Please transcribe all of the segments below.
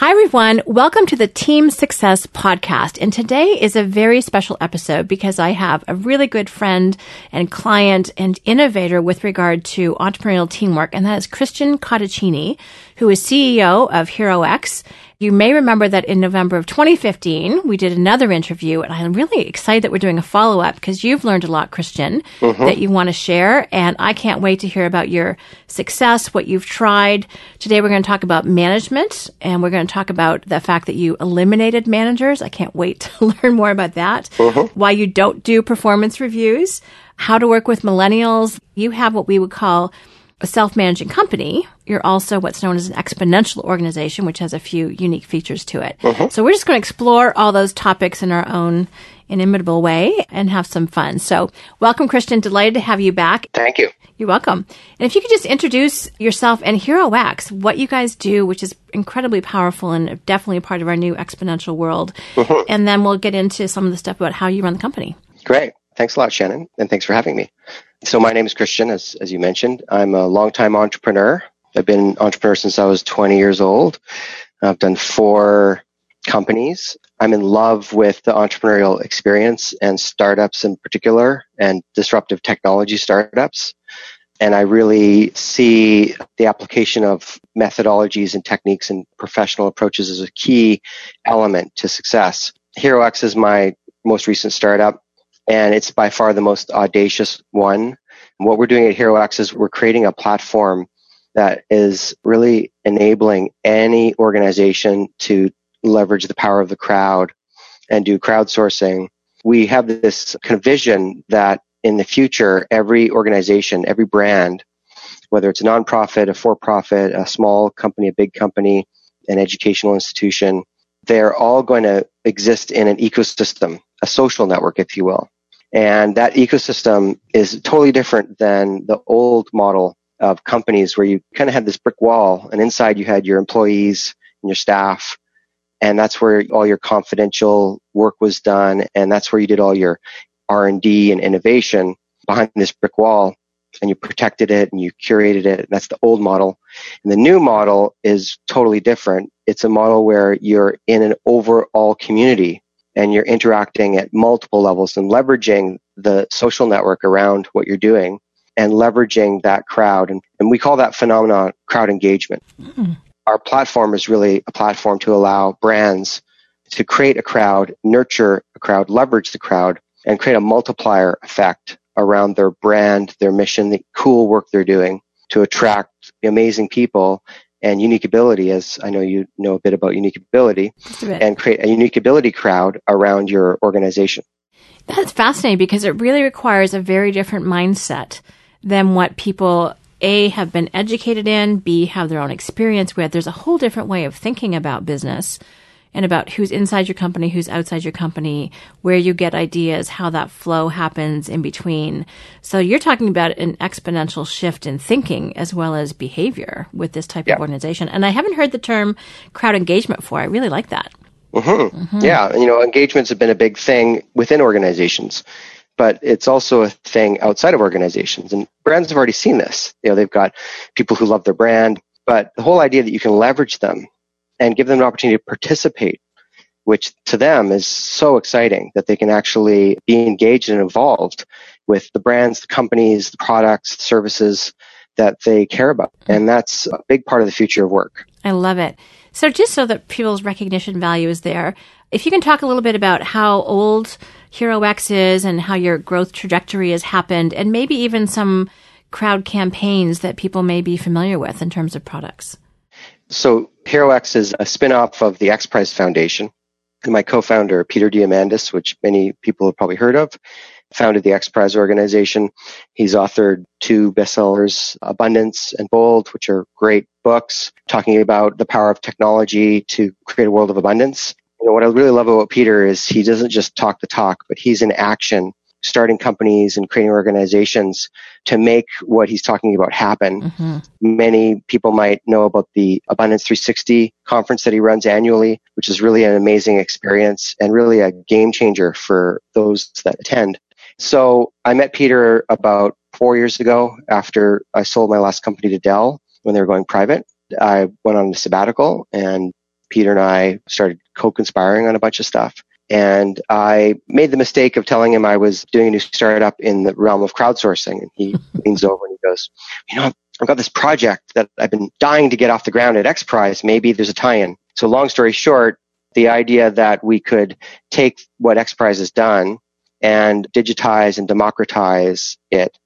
Hi, everyone. Welcome to the Team Success Podcast. And today is a very special episode because I have a really good friend and client and innovator with regard to entrepreneurial teamwork. And that is Christian Cotichini, who is CEO of HeroX you may remember that in November of 2015, we did another interview, and I'm really excited that we're doing a follow up because you've learned a lot, Christian, mm-hmm. that you want to share. And I can't wait to hear about your success, what you've tried. Today, we're going to talk about management, and we're going to talk about the fact that you eliminated managers. I can't wait to learn more about that. Mm-hmm. Why you don't do performance reviews, how to work with millennials. You have what we would call a self-managing company, you're also what's known as an exponential organization, which has a few unique features to it. Uh-huh. So we're just going to explore all those topics in our own inimitable way and have some fun. So welcome, Christian. Delighted to have you back. Thank you. You're welcome. And if you could just introduce yourself and HeroX, what you guys do, which is incredibly powerful and definitely a part of our new exponential world. Uh-huh. And then we'll get into some of the stuff about how you run the company. Great. Thanks a lot, Shannon. And thanks for having me. So my name is Christian, as, as you mentioned. I'm a longtime entrepreneur. I've been an entrepreneur since I was 20 years old. I've done four companies. I'm in love with the entrepreneurial experience and startups in particular and disruptive technology startups. And I really see the application of methodologies and techniques and professional approaches as a key element to success. HeroX is my most recent startup and it's by far the most audacious one. And what we're doing at HeroX is we're creating a platform that is really enabling any organization to leverage the power of the crowd and do crowdsourcing. We have this kind of vision that in the future, every organization, every brand, whether it's a nonprofit, a for-profit, a small company, a big company, an educational institution, they're all going to exist in an ecosystem, a social network, if you will. And that ecosystem is totally different than the old model of companies where you kind of had this brick wall and inside you had your employees and your staff. And that's where all your confidential work was done. And that's where you did all your R&D and innovation behind this brick wall and you protected it and you curated it. That's the old model. And the new model is totally different. It's a model where you're in an overall community and you're interacting at multiple levels and leveraging the social network around what you're doing and leveraging that crowd. And, and we call that phenomenon crowd engagement. Mm-hmm. Our platform is really a platform to allow brands to create a crowd, nurture a crowd, leverage the crowd, and create a multiplier effect around their brand, their mission, the cool work they're doing to attract amazing people and unique ability, as I know you know a bit about unique ability, and create a unique ability crowd around your organization. That's fascinating because it really requires a very different mindset than what people A have been educated in, B have their own experience with. There's a whole different way of thinking about business and about who's inside your company, who's outside your company, where you get ideas, how that flow happens in between. So you're talking about an exponential shift in thinking as well as behavior with this type yeah. of organization. And I haven't heard the term crowd engagement before. I really like that. Mm-hmm. Mm-hmm. Yeah, you know, engagements have been a big thing within organizations, but it's also a thing outside of organizations. And brands have already seen this. You know, they've got people who love their brand, but the whole idea that you can leverage them and give them an opportunity to participate, which to them is so exciting that they can actually be engaged and involved with the brands, the companies, the products, the services that they care about. And that's a big part of the future of work. I love it. So just so that people's recognition value is there, if you can talk a little bit about how old HeroX is and how your growth trajectory has happened and maybe even some crowd campaigns that people may be familiar with in terms of products. So HeroX is a spin-off of the X Prize Foundation. And my co-founder, Peter Diamandis, which many people have probably heard of, founded the X Prize organization. He's authored two bestsellers, Abundance and Bold, which are great books talking about the power of technology to create a world of abundance. You know, what I really love about Peter is he doesn't just talk the talk, but he's in action starting companies and creating organizations to make what he's talking about happen. Mm-hmm. Many people might know about the Abundance 360 conference that he runs annually, which is really an amazing experience and really a game changer for those that attend. So I met Peter about four years ago after I sold my last company to Dell when they were going private. I went on a sabbatical and Peter and I started co-conspiring on a bunch of stuff. And I made the mistake of telling him I was doing a new startup in the realm of crowdsourcing. And he leans over and he goes, you know, I've got this project that I've been dying to get off the ground at X Prize. Maybe there's a tie-in. So long story short, the idea that we could take what X Prize has done and digitize and democratize it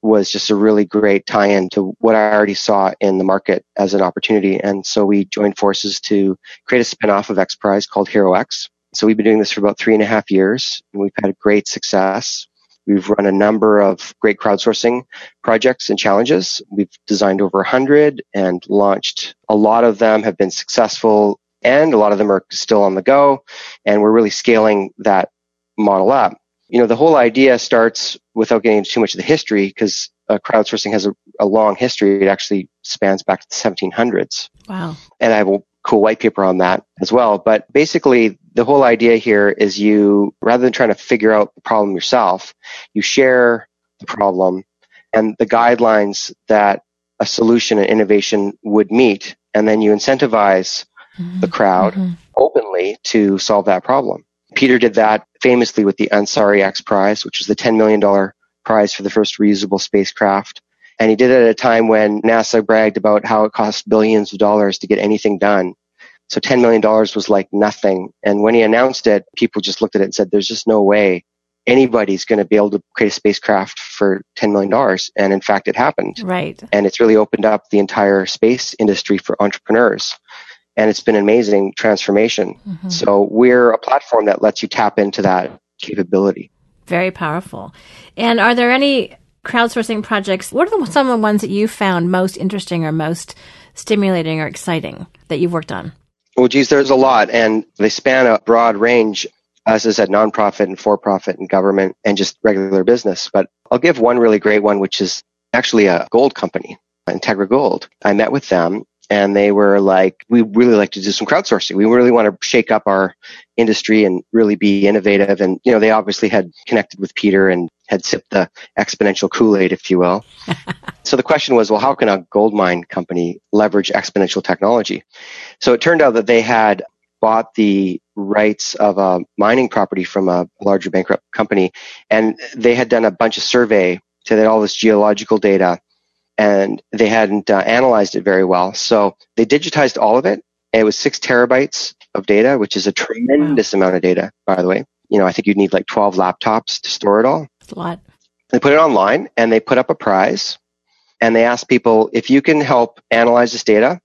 was just a really great tie-in to what I already saw in the market as an opportunity. And so we joined forces to create a spin-off of X Prize called HeroX. So we've been doing this for about three and a half years and we've had a great success. We've run a number of great crowdsourcing projects and challenges. We've designed over a hundred and launched. A lot of them have been successful and a lot of them are still on the go. And we're really scaling that model up. You know, the whole idea starts without getting into too much of the history because uh, crowdsourcing has a, a long history. It actually spans back to the 1700s. Wow. And I have a cool white paper on that as well. But basically, the whole idea here is you, rather than trying to figure out the problem yourself, you share the problem and the guidelines that a solution and innovation would meet. And then you incentivize mm-hmm. the crowd mm-hmm. openly to solve that problem. Peter did that famously with the Ansari X Prize, which is the $10 million prize for the first reusable spacecraft. And he did it at a time when NASA bragged about how it cost billions of dollars to get anything done. So $10 million was like nothing. And when he announced it, people just looked at it and said, there's just no way anybody's going to be able to create a spacecraft for $10 million. And in fact, it happened. Right. And it's really opened up the entire space industry for entrepreneurs. And it's been an amazing transformation. Mm-hmm. So we're a platform that lets you tap into that capability. Very powerful. And are there any crowdsourcing projects? What are the, some of the ones that you found most interesting or most stimulating or exciting that you've worked on? Well, geez, there's a lot, and they span a broad range, as I said, nonprofit and for-profit and government and just regular business. But I'll give one really great one, which is actually a gold company, Integra Gold. I met with them and they were like, we really like to do some crowdsourcing. We really want to shake up our industry and really be innovative. And, you know, they obviously had connected with Peter and had sipped the exponential Kool-Aid, if you will. so the question was, well, how can a gold mine company leverage exponential technology? So it turned out that they had bought the rights of a mining property from a larger bankrupt company and they had done a bunch of survey to that all this geological data and they hadn't uh, analyzed it very well. So they digitized all of it. It was six terabytes of data, which is a tremendous wow. amount of data, by the way. You know, I think you'd need like 12 laptops to store it all. That's a lot. They put it online and they put up a prize and they asked people if you can help analyze this data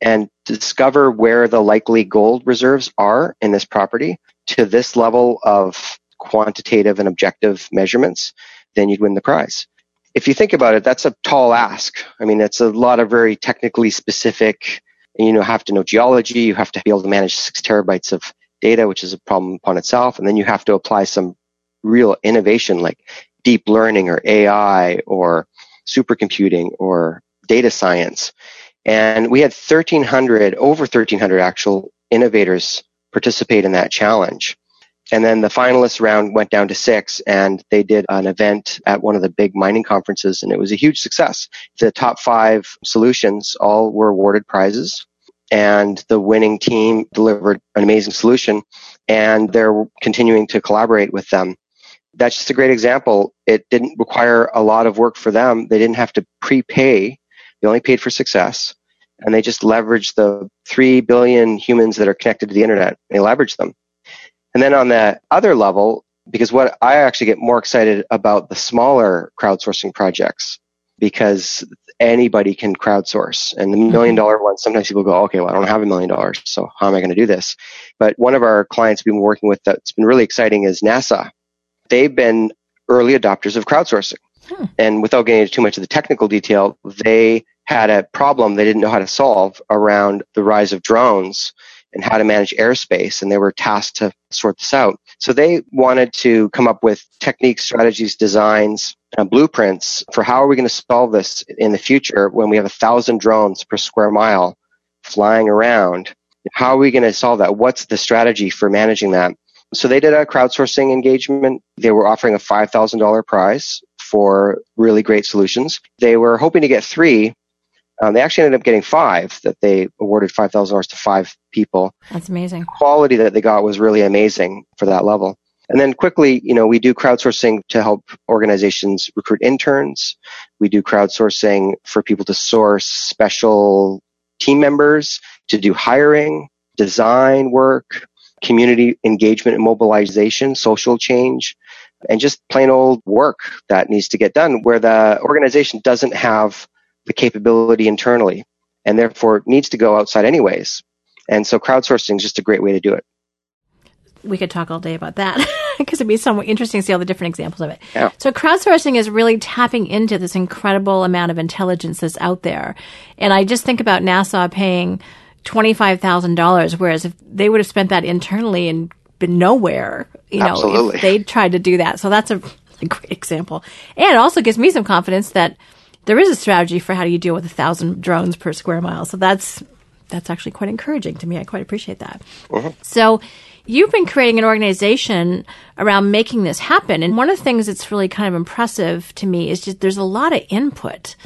and discover where the likely gold reserves are in this property to this level of quantitative and objective measurements, then you'd win the prize if you think about it, that's a tall ask. I mean, it's a lot of very technically specific, you know, have to know geology. You have to be able to manage six terabytes of data, which is a problem upon itself. And then you have to apply some real innovation like deep learning or AI or supercomputing or data science. And we had 1300, over 1300 actual innovators participate in that challenge. And then the finalists round went down to six and they did an event at one of the big mining conferences and it was a huge success. The top five solutions all were awarded prizes and the winning team delivered an amazing solution and they're continuing to collaborate with them. That's just a great example. It didn't require a lot of work for them. They didn't have to prepay. They only paid for success and they just leveraged the 3 billion humans that are connected to the internet. They leveraged them and then on the other level, because what I actually get more excited about the smaller crowdsourcing projects because anybody can crowdsource and the million mm-hmm. ones sometimes people go okay well i don't have a million dollars so how am i going to do this but one of our clients we've been working with that's been really exciting is nasa they've been early adopters of crowdsourcing hmm. and without getting into too much of the technical detail they had a problem they didn't know how to solve around the rise of drones and how to manage airspace, and they were tasked to sort this out. So they wanted to come up with techniques, strategies, designs, blueprints for how are we going to solve this in the future when we have a thousand drones per square mile flying around. How are we going to solve that? What's the strategy for managing that? So they did a crowdsourcing engagement. They were offering a $5,000 prize for really great solutions. They were hoping to get three Um, they actually ended up getting five that they awarded $5,000 to five people. That's amazing. The quality that they got was really amazing for that level. And then quickly, you know, we do crowdsourcing to help organizations recruit interns. We do crowdsourcing for people to source special team members to do hiring, design work, community engagement and mobilization, social change, and just plain old work that needs to get done where the organization doesn't have the capability internally and therefore needs to go outside anyways. And so crowdsourcing is just a great way to do it. We could talk all day about that because it'd be somewhat interesting to see all the different examples of it. Yeah. So crowdsourcing is really tapping into this incredible amount of intelligence that's out there. And I just think about NASA paying $25,000, whereas if they would have spent that internally and been nowhere, you know, Absolutely. if they tried to do that. So that's a, a great example. And it also gives me some confidence that there is a strategy for how do you deal with a thousand drones per square mile. So that's, that's actually quite encouraging to me. I quite appreciate that. Uh-huh. So you've been creating an organization around making this happen. And one of the things that's really kind of impressive to me is just there's a lot of input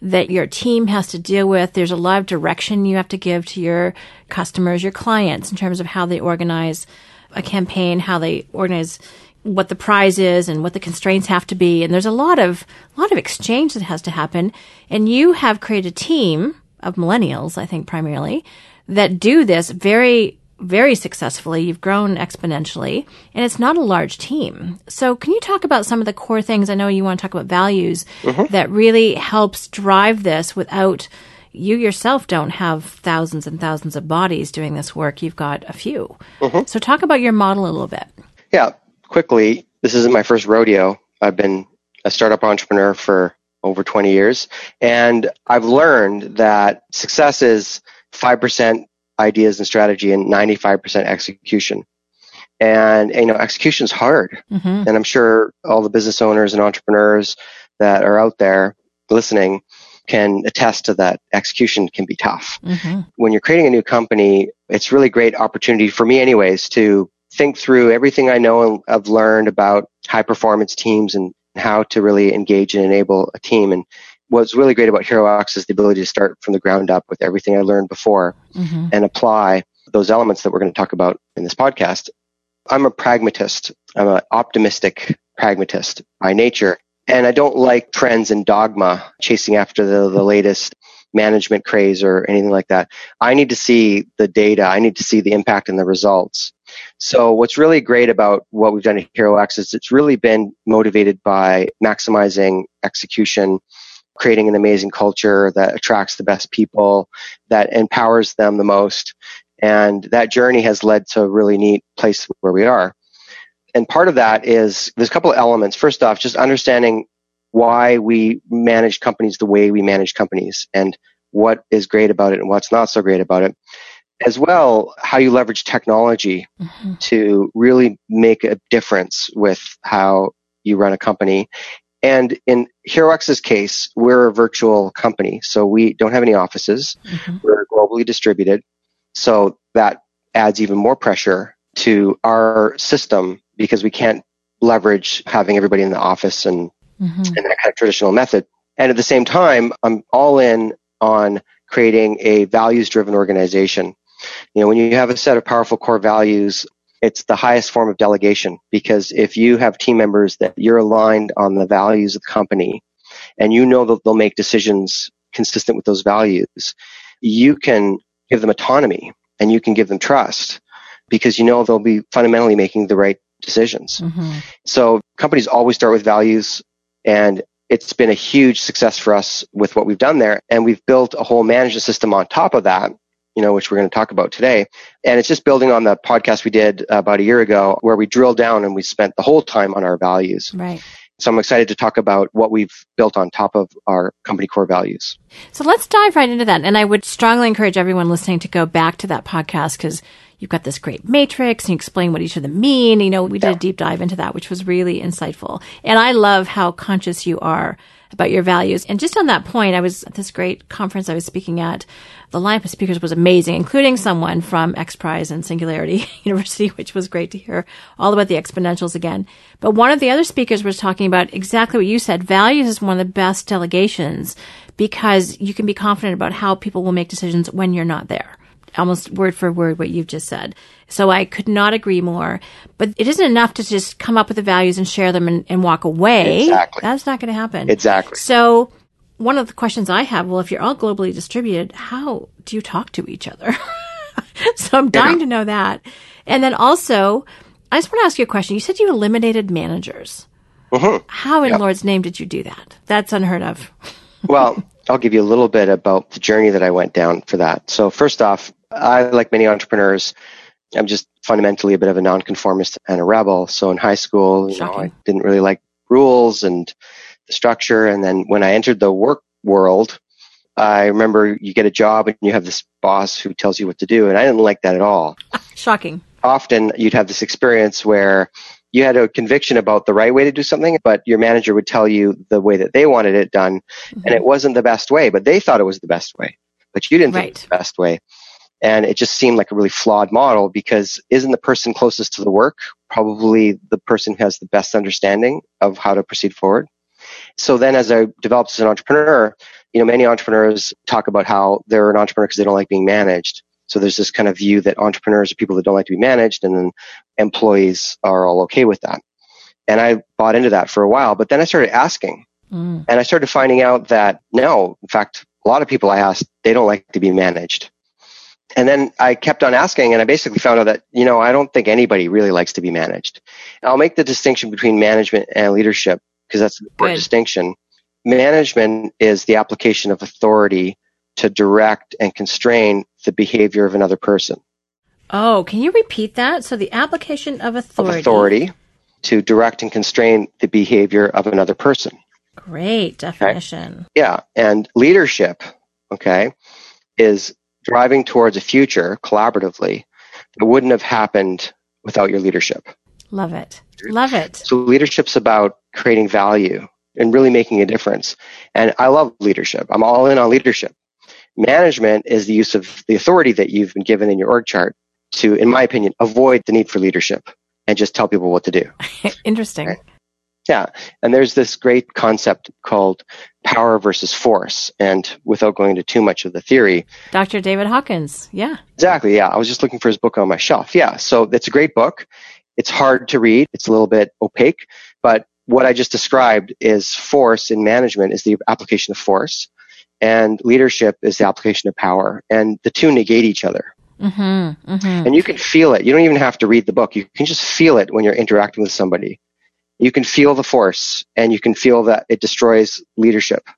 that your team has to deal with. There's a lot of direction you have to give to your customers, your clients in terms of how they organize a campaign, how they organize what the prize is and what the constraints have to be. And there's a lot of, a lot of exchange that has to happen. And you have created a team of millennials, I think primarily, that do this very, very successfully. You've grown exponentially and it's not a large team. So can you talk about some of the core things? I know you want to talk about values mm-hmm. that really helps drive this without you yourself don't have thousands and thousands of bodies doing this work. You've got a few. Mm-hmm. So talk about your model a little bit. Yeah, quickly, this isn't my first rodeo. I've been a startup entrepreneur for over 20 years, and I've learned that success is 5% ideas and strategy and 95% execution. And, you know, execution is hard. hmm And I'm sure all the business owners and entrepreneurs that are out there listening can attest to that execution can be tough. hmm When you're creating a new company, it's really great opportunity for me anyways to think through everything I know and I've learned about high performance teams and how to really engage and enable a team. And what's really great about HeroX is the ability to start from the ground up with everything I learned before hmm and apply those elements that we're going to talk about in this podcast. I'm a pragmatist. I'm an optimistic pragmatist by nature. And I don't like trends and dogma chasing after the, the latest management craze or anything like that. I need to see the data. I need to see the impact and the results. So what's really great about what we've done at HeroX is it's really been motivated by maximizing execution, creating an amazing culture that attracts the best people, that empowers them the most. And that journey has led to a really neat place where we are. And part of that is there's a couple of elements. First off, just understanding why we manage companies the way we manage companies and what is great about it and what's not so great about it. As well, how you leverage technology hmm to really make a difference with how you run a company. And in HeroX's case, we're a virtual company, so we don't have any offices. hmm We're globally distributed. So that adds even more pressure to our system because we can't leverage having everybody in the office and, hmm and that kind of traditional method. And at the same time, I'm all in on creating a values driven organization. You know, when you have a set of powerful core values, it's the highest form of delegation because if you have team members that you're aligned on the values of the company and you know that they'll make decisions consistent with those values, you can give them autonomy and you can give them trust because you know they'll be fundamentally making the right decisions. hmm So companies always start with values and it's been a huge success for us with what we've done there. And we've built a whole management system on top of that, you know, which we're going to talk about today. And it's just building on the podcast we did about a year ago where we drilled down and we spent the whole time on our values. Right. So I'm excited to talk about what we've built on top of our company core values. So let's dive right into that. And I would strongly encourage everyone listening to go back to that podcast because you've got this great matrix and you explain what each of them mean. You know, we did Yeah. a deep dive into that, which was really insightful. And I love how conscious you are about your values. And just on that point, I was at this great conference I was speaking at. The lineup of speakers was amazing, including someone from X Prize and Singularity University, which was great to hear all about the exponentials again. But one of the other speakers was talking about exactly what you said. Values is one of the best delegations because you can be confident about how people will make decisions when you're not there almost word for word what you've just said. So I could not agree more. But it isn't enough to just come up with the values and share them and, and walk away. Exactly. That's not going to happen. Exactly. So one of the questions I have, well, if you're all globally distributed, how do you talk to each other? so I'm dying Yeah. to know that. And then also, I just want to ask you a question. You said you eliminated managers. Mhm. How in Lord's name did you do that? That's unheard of. well, I'll give you a little bit about the journey that I went down for that. So first off, I, like many entrepreneurs, I'm just fundamentally a bit of a nonconformist and a rebel. So in high school, you know, I didn't really like rules and the structure. And then when I entered the work world, I remember you get a job and you have this boss who tells you what to do. And I didn't like that at all. Shocking. Often you'd have this experience where you had a conviction about the right way to do something, but your manager would tell you the way that they wanted it done. And mm-hmm. it wasn't the best way, but they thought it was the best way. But you didn't think it was the best way. And it just seemed like a really flawed model because isn't the person closest to the work probably the person who has the best understanding of how to proceed forward? So then as I developed as an entrepreneur, you know, many entrepreneurs talk about how they're an entrepreneur because they don't like being managed. So there's this kind of view that entrepreneurs are people that don't like to be managed and then employees are all okay with that. And I bought into that for a while, but then I started asking Mm. and I started finding out that no, in fact, a lot of people I asked, they don't like to be managed. And then I kept on asking and I basically found out that, you know, I don't think anybody really likes to be managed. I'll make the distinction between management and leadership because that's an important distinction. Management is the application of authority to direct and constrain the behavior of another person. Oh, can you repeat that? So the application of authority. Of authority. authority to direct and constrain the behavior of another person. Great definition. Yeah. And leadership, okay, is driving towards a future collaboratively that wouldn't have happened without your leadership. Love it. Love it. So leadership's about creating value and really making a difference. And I love leadership. I'm all in on leadership. Management is the use of the authority that you've been given in your org chart to, in my opinion, avoid the need for leadership and just tell people what to do. Interesting. Right. Yeah. And there's this great concept called power versus force. And without going into too much of the theory, Dr. David Hawkins. Yeah. exactly. Yeah. I was just looking for his book on my shelf. Yeah. So it's a great book. It's hard to read. It's a little bit opaque, but what I just described is force in management is the application of force and leadership is the application of power and the two negate each other. Mm-hmm. Mm-hmm. And you can feel it. You don't even have to read the book. You can just feel it when you're interacting with somebody. You can feel the force and you can feel that it destroys leadership.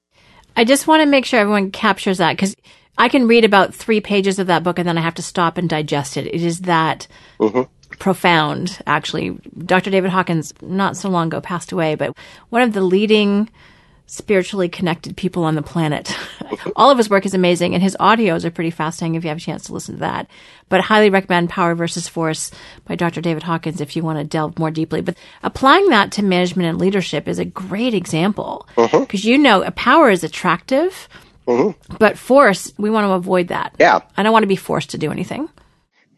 I just want to make sure everyone captures that because I can read about three pages of that book and then I have to stop and digest it. It is that Mhm. profound, actually. Dr. David Hawkins, not so long ago, passed away, but one of the leading spiritually connected people on the planet. All of his work is amazing, and his audios are pretty fascinating if you have a chance to listen to that. But highly recommend Power versus Force by Dr. David Hawkins if you want to delve more deeply. But applying that to management and leadership is a great example mm-hmm. because you know, a power is attractive, mm-hmm. but force, we want to avoid that. Yeah. I don't want to be forced to do anything.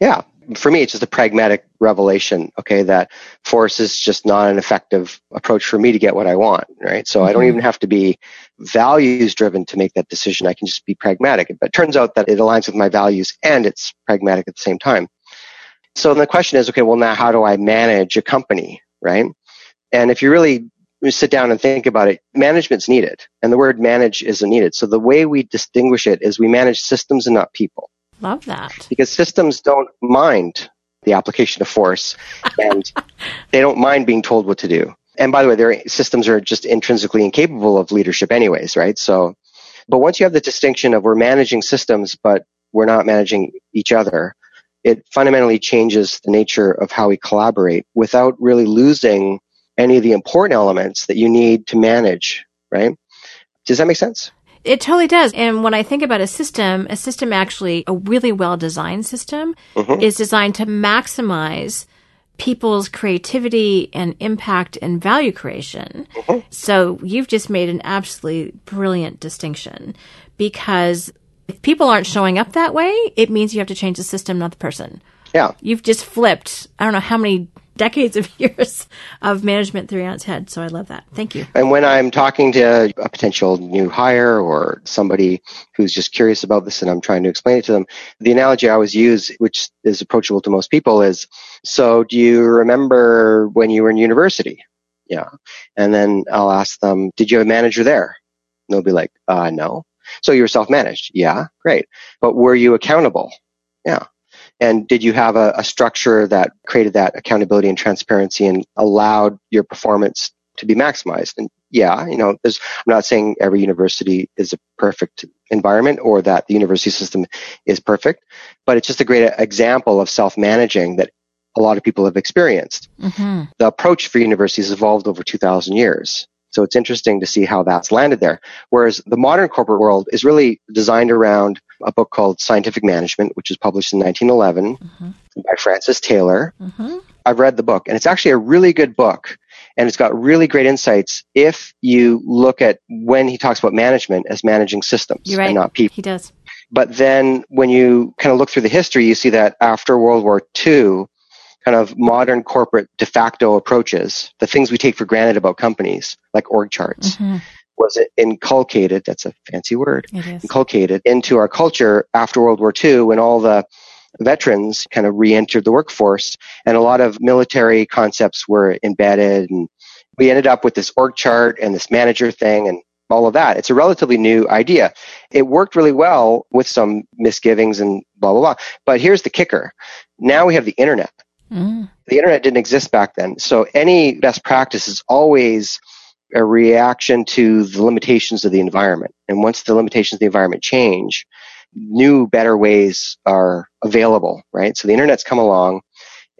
Yeah. For me, it's just a pragmatic revelation. Okay. That force is just not an effective approach for me to get what I want. Right. So I don't mm-hmm. even have to be values driven to make that decision. I can just be pragmatic. But it turns out that it aligns with my values and it's pragmatic at the same time. So the question is, okay, well, now how do I manage a company? Right. And if you really sit down and think about it, management's needed and the word manage isn't needed. So the way we distinguish it is we manage systems and not people Love that. because systems don't mind the application of force and they don't mind being told what to do. And by the way, their systems are just intrinsically incapable of leadership anyways, right? So, but once you have the distinction of we're managing systems, but we're not managing each other, it fundamentally changes the nature of how we collaborate without really losing any of the important elements that you need to manage, right? Does that make sense? It totally does. And when I think about a system, a system actually, a really well designed system mm-hmm. is designed to maximize people's creativity and impact and value creation. Mm-hmm. So you've just made an absolutely brilliant distinction because if people aren't showing up that way, it means you have to change the system, not the person. Yeah. You've just flipped, I don't know how many decades of years of management theory on its head. So I love that. Thank you. And when I'm talking to a potential new hire or somebody who's just curious about this and I'm trying to explain it to them, the analogy I always use, which is approachable to most people is, so do you remember when you were in university? Yeah. And then I'll ask them, did you have a manager there? And they'll be like, uh, no. So you were self-managed. Yeah. Great. But were you accountable? Yeah. And did you have a, a, structure that created that accountability and transparency and allowed your performance to be maximized? And yeah, you know, I'm not saying every university is a perfect environment or that the university system is perfect, but it's just a great example of self-managing that a lot of people have experienced. Mm-hmm. The approach for universities evolved over 2000 years. So it's interesting to see how that's landed there. Whereas the modern corporate world is really designed around a book called Scientific Management, which was published in 1911 mm-hmm. by Francis Taylor. Mm-hmm. I've read the book and it's actually a really good book and it's got really great insights if you look at when he talks about management as managing systems right. and not people. He does. But then when you kind of look through the history, you see that after World War II, kind of modern corporate de facto approaches, the things we take for granted about companies, like org charts, mm-hmm. Was inculcated, that's a fancy word, inculcated into our culture after World War II when all the veterans kind of re-entered the workforce and a lot of military concepts were embedded and we ended up with this org chart and this manager thing and all of that. It's a relatively new idea. It worked really well with some misgivings and blah, blah, blah. But here's the kicker. Now we have the internet. Mm. The internet didn't exist back then. So any best practice is always a reaction to the limitations of the environment. And once the limitations of the environment change, new, better ways are available, right? So the internet's come along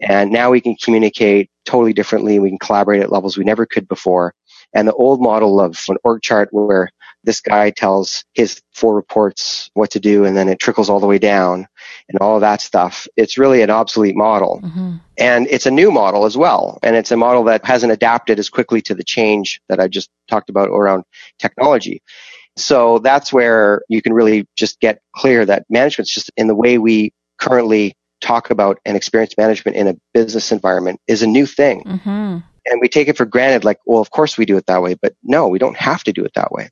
and now we can communicate totally differently. We can collaborate at levels we never could before. And the old model of an org chart where this guy tells his four reports what to do and then it trickles all the way down and all of that stuff. It's really an obsolete model. Mm-hmm. And it's a new model as well. And it's a model that hasn't adapted as quickly to the change that I just talked about around technology. So that's where you can really just get clear that management's just in the way we currently talk about and experience management in a business environment is a new thing. Mm-hmm. And we take it for granted, like, well, of course we do it that way, but no, we don't have to do it that way.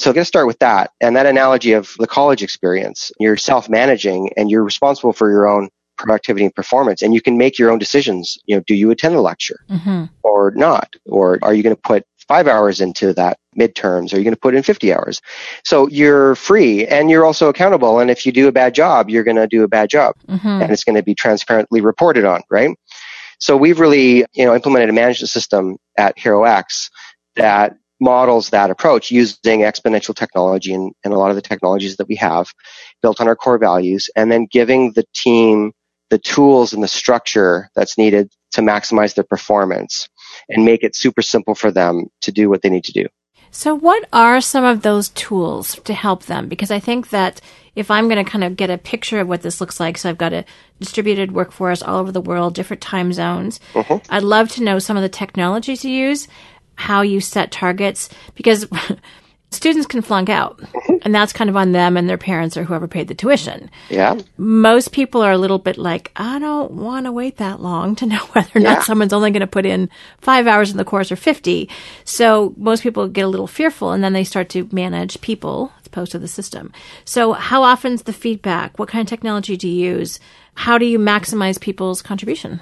So I'm going to start with that. And that analogy of the college experience, you're self-managing and you're responsible for your own productivity and performance and you can make your own decisions. You know, do you attend the lecture mm-hmm. or not? Or are you going to put five hours into that midterms? Are you going to put in 50 hours? So you're free and you're also accountable. And if you do a bad job, you're going to do a bad job mm-hmm. and it's going to be transparently reported on, right? So we've really, you know, implemented a management system at HeroX that models that approach using exponential technology and, and a lot of the technologies that we have built on our core values and then giving the team the tools and the structure that's needed to maximize their performance and make it super simple for them to do what they need to do. So, what are some of those tools to help them? Because I think that if I'm going to kind of get a picture of what this looks like, so I've got a distributed workforce all over the world, different time zones, mm-hmm. I'd love to know some of the technologies you use how you set targets because students can flunk out mm-hmm. and that's kind of on them and their parents or whoever paid the tuition. Yeah. Most people are a little bit like, I don't want to wait that long to know whether or yeah. not someone's only going to put in five hours in the course or 50. So most people get a little fearful and then they start to manage people as opposed to the system. So how often's the feedback? What kind of technology do you use? How do you maximize people's contribution?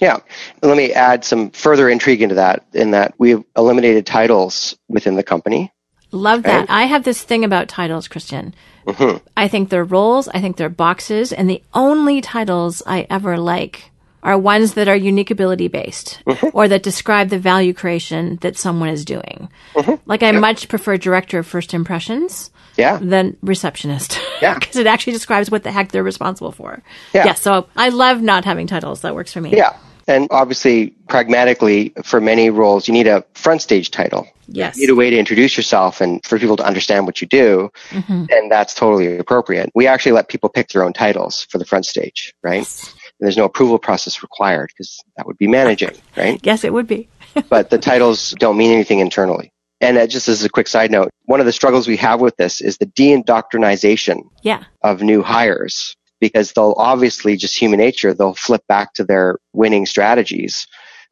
Yeah. Let me add some further intrigue into that in that we've eliminated titles within the company. Love that. Right? I have this thing about titles, Christian. Mm-hmm. I think they're roles, I think they're boxes, and the only titles I ever like are ones that are unique ability based mm-hmm. or that describe the value creation that someone is doing. Mm-hmm. Like I much prefer director of first impressions yeah. than receptionist. Yeah. Because it actually describes what the heck they're responsible for. Yeah. yeah. So I love not having titles. That works for me. Yeah. And obviously, pragmatically, for many roles, you need a front stage title. Yes. You need a way to introduce yourself and for people to understand what you do. Mm-hmm. And that's totally appropriate. We actually let people pick their own titles for the front stage, right? Yes. And there's no approval process required because that would be managing, right? Yes, it would be. but the titles don't mean anything internally. And just as a quick side note, one of the struggles we have with this is the de-indoctrinization Yeah. of new hires because they'll obviously just human nature, they'll flip back to their winning strategies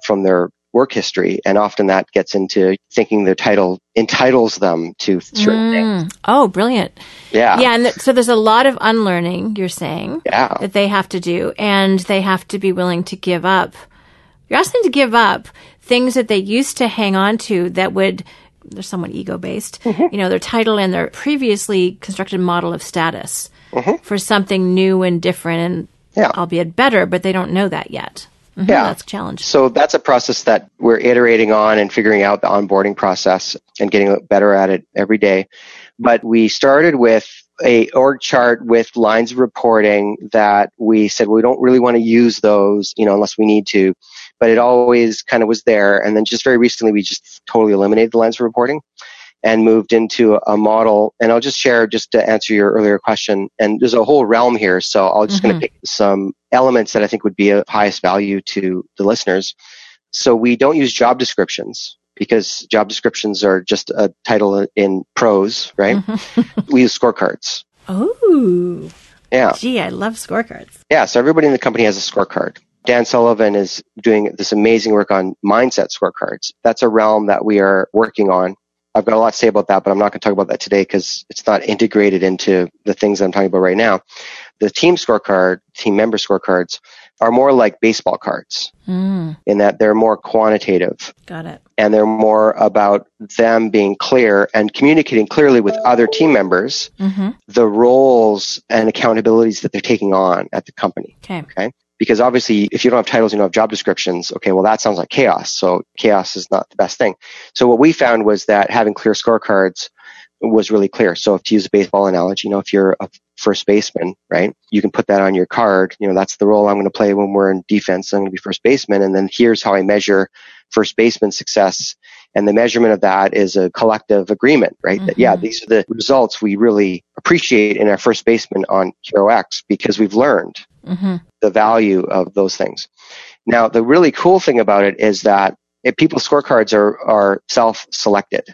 from their work history. And often that gets into thinking their title entitles them to certain things. Mm. Oh, brilliant. Yeah. Yeah. And th- so there's a lot of unlearning, you're saying, Yeah. that they have to do, and they have to be willing to give up. You're asking them to give up things that they used to hang on to that would, they're somewhat ego based, Mm-hmm. you know, their title and their previously constructed model of status for something new and different and Mm-hmm. Yeah. albeit better, but they don't know that yet. Mhm, Yeah. That's a challenge. So that's a process that we're iterating on and figuring out the onboarding process and getting better at it every day. But we started with a org chart with lines of reporting that we said we don't really want to use those, you know, unless we need to. But it always kind of was there. And then just very recently, we just totally eliminated the lines of reporting and moved into a model. And I'll just share just to answer your earlier question. And there's a whole realm here. So I'll just going to mm-hmm. pick some elements that I think would be of highest value to the listeners. So we don't use job descriptions because job descriptions are just a title in prose, right? Mm-hmm. we use scorecards. Oh, Yeah. gee, I love scorecards. Yeah. So everybody in the company has a scorecard. Dan Sullivan is doing this amazing work on mindset scorecards. That's a realm that we are working on. I've got a lot to say about that, but I'm not going to talk about that today because it's not integrated into the things I'm talking about right now. The team scorecard, team member scorecards are more like baseball cards Mm, in that they're more quantitative got it. and they're more about them being clear and communicating clearly with other team members hmm the roles and accountabilities that they're taking on at the company Okay. Because obviously if you don't have titles, you don't have job descriptions. Okay, well that sounds like chaos. So chaos is not the best thing. So what we found was that having clear scorecards was really clear. So if to use a baseball analogy, you know, if you're a first baseman, right, you can put that on your card. You know, that's the role I'm going to play when we're in defense. I'm going to be first baseman. And then here's how I measure first baseman success. And the measurement of that is a collective agreement, right? That, yeah, Mhm. these are the results we really appreciate in our first baseman on Hero X because we've learned hmm the value of those things. Now, the really cool thing about it is that if people's scorecards are, are self-selected.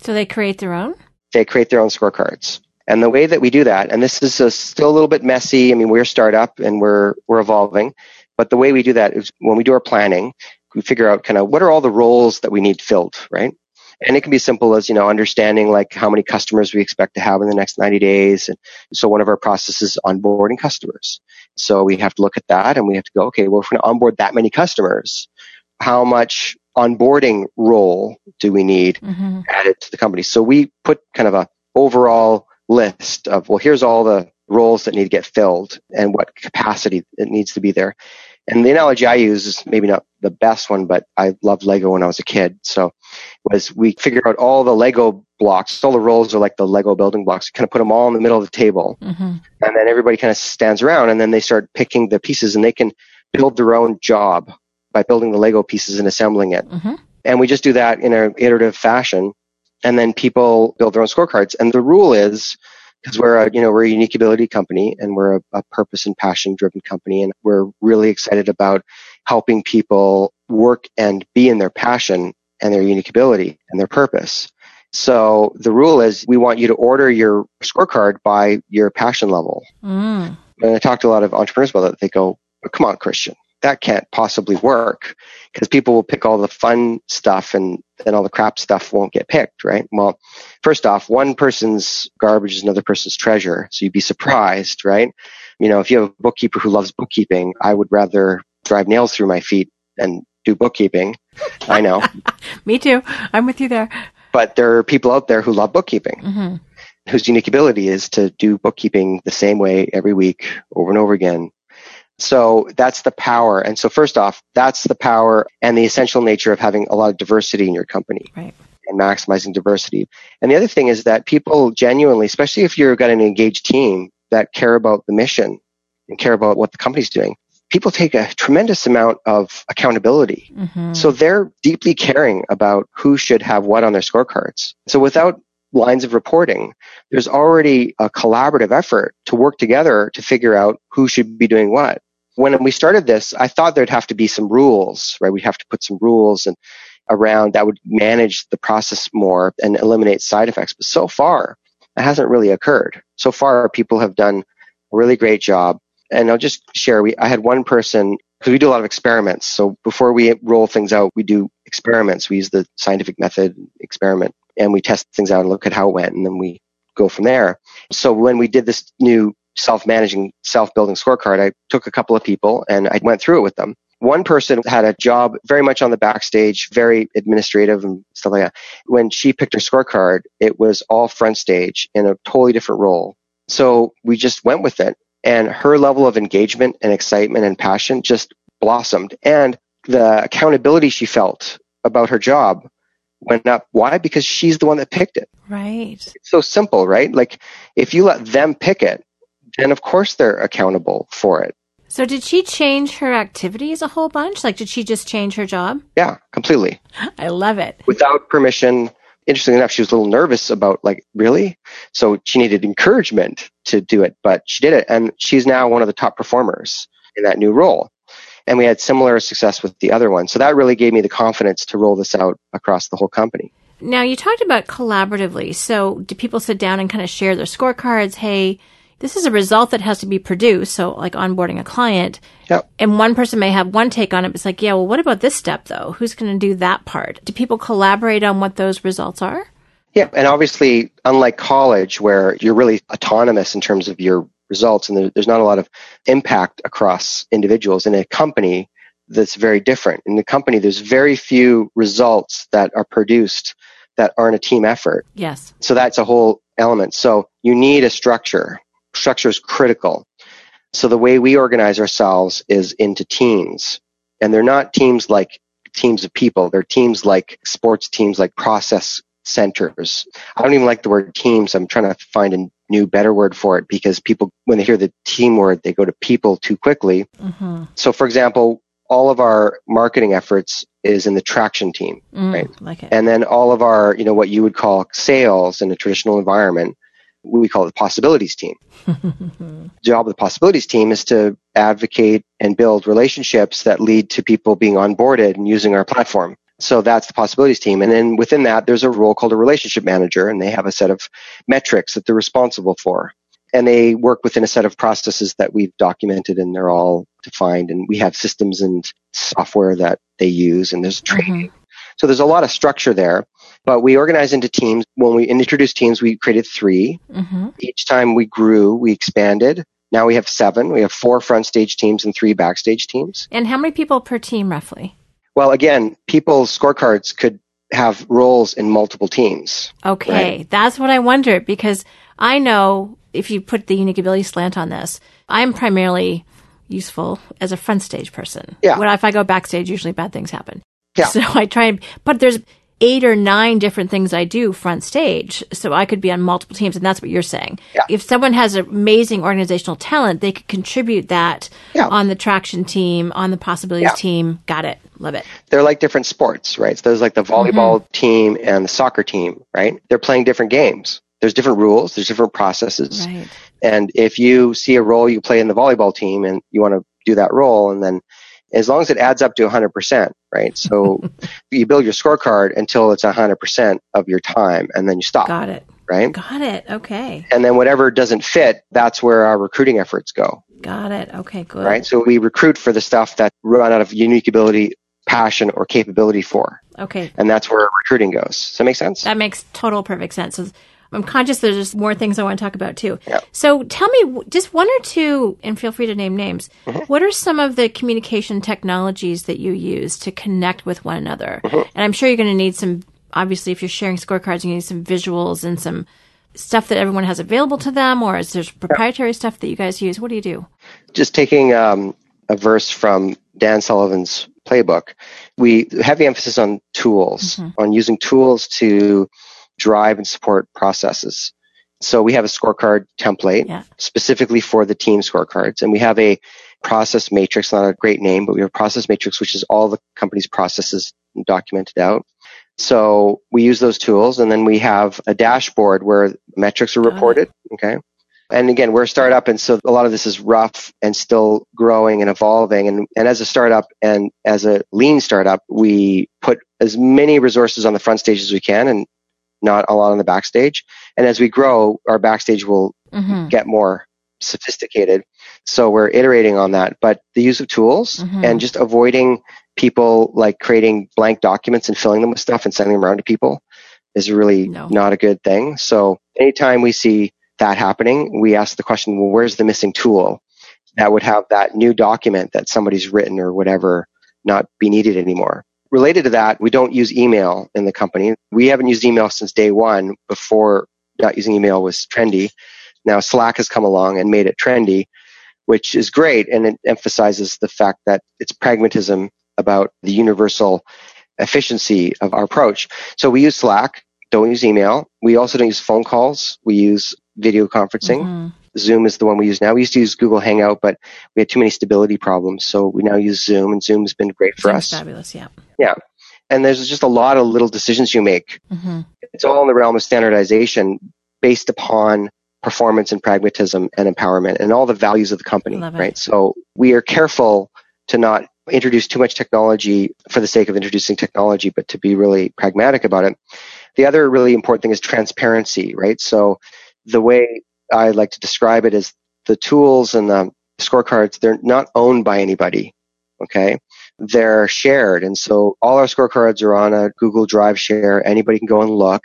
So they create their own? They create their own scorecards. And the way that we do that, and this is a, still a little bit messy. I mean, we're a startup and we're, we're evolving, but the way we do that is when we do our planning, we figure out kind of what are all the roles that we need filled, right? And it can be simple as, you know, understanding like how many customers we expect to have in the next 90 days. And so one of our processes is onboarding customers. So we have to look at that and we have to go, okay, well, if we're going to onboard that many customers, how much onboarding role do we need hmm added to the company? So we put kind of a overall list of, well, here's all the roles that need to get filled and what capacity it needs to be there. And the analogy I use is maybe not the best one, but I loved Lego when I was a kid. So was we figure out all the Lego blocks, all the roles are like the Lego building blocks, kind of put them all in the middle of the table hmm and then everybody kind of stands around and then they start picking the pieces and they can build their own job by building the Lego pieces and assembling it. hmm And we just do that in an iterative fashion. And then people build their own scorecards. And the rule is, because we're a, you know, we're a unique ability company and we're a, a purpose and passion driven company. And we're really excited about helping people work and be in their passion and their unique ability and their purpose. So the rule is we want you to order your scorecard by your passion level. Mm. And I talk to a lot of entrepreneurs about that. They go, oh, come on, Christian, that can't possibly work because people will pick all the fun stuff and then all the crap stuff won't get picked, right? Well, first off, one person's garbage is another person's treasure. So you'd be surprised, right? You know, if you have a bookkeeper who loves bookkeeping, I would rather drive nails through my feet and do bookkeeping. I know. Me too. I'm with you there. But there are people out there who love bookkeeping. hmm whose unique ability is to do bookkeeping the same way every week over and over again. So that's the power. And so first off, that's the power and the essential nature of having a lot of diversity in your company Right. and maximizing diversity. And the other thing is that people genuinely, especially if you've got an engaged team that care about the mission and care about what the company's doing, people take a tremendous amount of accountability. Mm-hmm. So they're deeply caring about who should have what on their scorecards. So without lines of reporting, there's already a collaborative effort to work together to figure out who should be doing what. When we started this, I thought there'd have to be some rules, right? We'd have to put some rules and around that would manage the process more and eliminate side effects. But so far, it hasn't really occurred. So far, people have done a really great job. And I'll just share, we, I had one person, because we do a lot of experiments. So before we roll things out, we do experiments. We use the scientific method experiment and we test things out and look at how it went and then we go from there. So when we did this new self-managing, self-building scorecard, I took a couple of people and I went through it with them. One person had a job very much on the backstage, very administrative and stuff like that. When she picked her scorecard, it was all front stage in a totally different role. So we just went with it and her level of engagement and excitement and passion just blossomed and the accountability she felt about her job went up. Why? Because she's the one that picked it. Right. It's so simple, right? Like if you let them pick it, then of course they're accountable for it. So did she change her activities a whole bunch? Like did she just change her job? Yeah, completely. I love it. Without permission. Interestingly enough, she was a little nervous about like, really? So she needed encouragement to do it, but she did it. And she's now one of the top performers in that new role and we had similar success with the other one. So that really gave me the confidence to roll this out across the whole company. Now you talked about collaboratively. So do people sit down and kind of share their scorecards? Hey, this is a result that has to be produced. So like onboarding a client. Yep. And one person may have one take on it. But it's like, yeah, well, what about this step though? Who's going to do that part? Do people collaborate on what those results are? Yeah. And obviously, unlike college where you're really autonomous in terms of your results and there's not a lot of impact across individuals in a company that's very different in the company there's very few results that are produced that aren't a team effort yes so that's a whole element so you need a structure structure is critical. So the way we organize ourselves is into teams. And they're not teams like teams of people. They're teams like sports teams like process centers. I don't even like the word teams. I'm trying to find a new better word for it because people when they hear the team word they go to people too quickly. Mm-hmm. so for example all of our marketing efforts is in the traction team mm, right? like it. and then all of our you know what you would call sales in a traditional environment we call it the possibilities team the job of the possibilities team is to advocate and build relationships that lead to people being onboarded and using our platform so that's the possibilities team. And then within that, there's a role called a relationship manager, and they have a set of metrics that they're responsible for. And they work within a set of processes that we've documented and they're all defined. And we have systems and software that they use, and there's training. Mm-hmm. So there's a lot of structure there. But we organize into teams. When we introduced teams, we created 3 mm-hmm. Each time we grew, we expanded. Now we have seven. We have four front stage teams and three backstage teams. And how many people per team roughly? Well, again, people's scorecards could have roles in multiple teams. Okay, right? that's what I wondered because I know if you put the unique ability slant on this, I'm primarily useful as a front stage person. Yeah. When if I go backstage, usually bad things happen. Yeah. So I try and, but there's eight or nine different things I do front stage. So I could be on multiple teams, and that's what you're saying. Yeah. If someone has amazing organizational talent, they could contribute that yeah. on the traction team, on the possibilities yeah. team. Got it. Love it. They're like different sports, right? So there's like the volleyball mm-hmm. team and the soccer team, right? They're playing different games. There's different rules, there's different processes. Right. And if you see a role you play in the volleyball team and you want to do that role and then as long as it adds up to 100%, right? So you build your scorecard until it's 100% of your time and then you stop. Got it. Right? Got it. Okay. And then whatever doesn't fit, that's where our recruiting efforts go. Got it. Okay, good. Right? So we recruit for the stuff that run out of unique ability, passion, or capability for. Okay. And that's where recruiting goes. Does that make sense? That makes total perfect sense. So I'm conscious there's just more things I want to talk about too. Yeah. So tell me just one or two, and feel free to name names. Mm-hmm. What are some of the communication technologies that you use to connect with one another? Mm-hmm. And I'm sure you're going to need some, obviously, if you're sharing scorecards, you need some visuals and some stuff that everyone has available to them, or is there proprietary yeah. stuff that you guys use? What do you do? Just taking um, a verse from Dan Sullivan's playbook, we heavy emphasis on tools, mm-hmm. on using tools to drive and support processes. So we have a scorecard template yeah. specifically for the team scorecards and we have a process matrix, not a great name, but we have a process matrix, which is all the company's processes documented out. So we use those tools and then we have a dashboard where metrics are reported. Okay. And again, we're a startup and so a lot of this is rough and still growing and evolving. And, and as a startup and as a lean startup, we put as many resources on the front stage as we can and not a lot on the backstage. And as we grow, our backstage will mm-hmm. get more sophisticated. So we're iterating on that. But the use of tools mm-hmm. and just avoiding people like creating blank documents and filling them with stuff and sending them around to people is really no. not a good thing. So anytime we see that happening, we ask the question, well, where's the missing tool that would have that new document that somebody's written or whatever not be needed anymore? Related to that, we don't use email in the company. We haven't used email since day one before not using email was trendy. Now Slack has come along and made it trendy, which is great. And it emphasizes the fact that it's pragmatism about the universal efficiency of our approach. So we use Slack, don't use email. We also don't use phone calls. We use video conferencing. Mm-hmm. Zoom is the one we use now. We used to use Google Hangout, but we had too many stability problems. So we now use Zoom and Zoom's been great for us. Fabulous. Yeah. Yeah. And there's just a lot of little decisions you make. Mm-hmm. It's all in the realm of standardization based upon performance and pragmatism and empowerment and all the values of the company, right? So we are careful to not introduce too much technology for the sake of introducing technology, but to be really pragmatic about it. The other really important thing is transparency, right? So the way I like to describe it as the tools and the scorecards, they're not owned by anybody. Okay. They're shared. And so all our scorecards are on a Google Drive share. Anybody can go and look.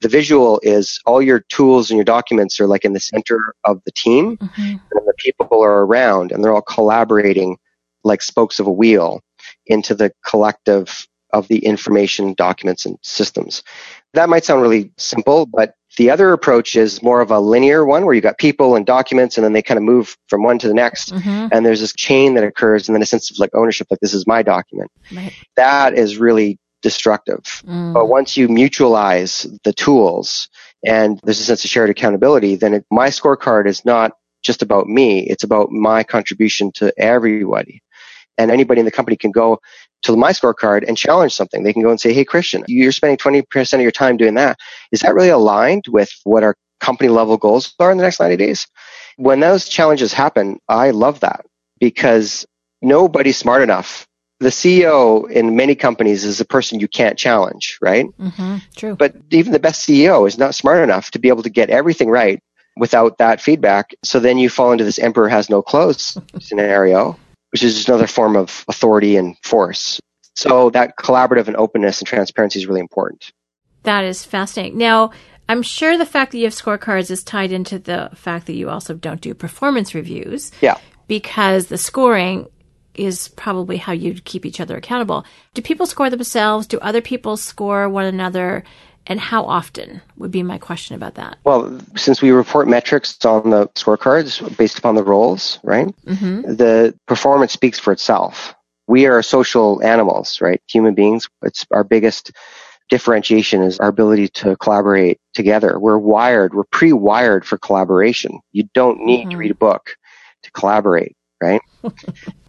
The visual is all your tools and your documents are like in the center of the team mm-hmm. and the people are around and they're all collaborating like spokes of a wheel into the collective of the information, documents, and systems. That might sound really simple, but the other approach is more of a linear one where you've got people and documents and then they kind of move from one to the next. Mm-hmm. And there's this chain that occurs and then a sense of like ownership, like this is my document. Right. That is really destructive. Mm. But once you mutualize the tools and there's a sense of shared accountability, then it, my scorecard is not just about me. It's about my contribution to everybody and anybody in the company can go to my scorecard and challenge something. They can go and say, Hey, Christian, you're spending 20% of your time doing that. Is that really aligned with what our company level goals are in the next 90 days? When those challenges happen, I love that because nobody's smart enough. The CEO in many companies is a person you can't challenge, right? Mm-hmm, true. But even the best CEO is not smart enough to be able to get everything right without that feedback. So then you fall into this emperor has no clothes scenario which is just another form of authority and force. So that collaborative and openness and transparency is really important. That is fascinating. Now, I'm sure the fact that you have scorecards is tied into the fact that you also don't do performance reviews. Yeah. Because the scoring is probably how you keep each other accountable. Do people score themselves? Do other people score one another? And how often would be my question about that. Well, since we report metrics on the scorecards based upon the roles, right? Mm-hmm. The performance speaks for itself. We are social animals, right? Human beings. It's our biggest differentiation is our ability to collaborate together. We're wired, we're pre-wired for collaboration. You don't need mm-hmm. to read a book to collaborate, right? yeah.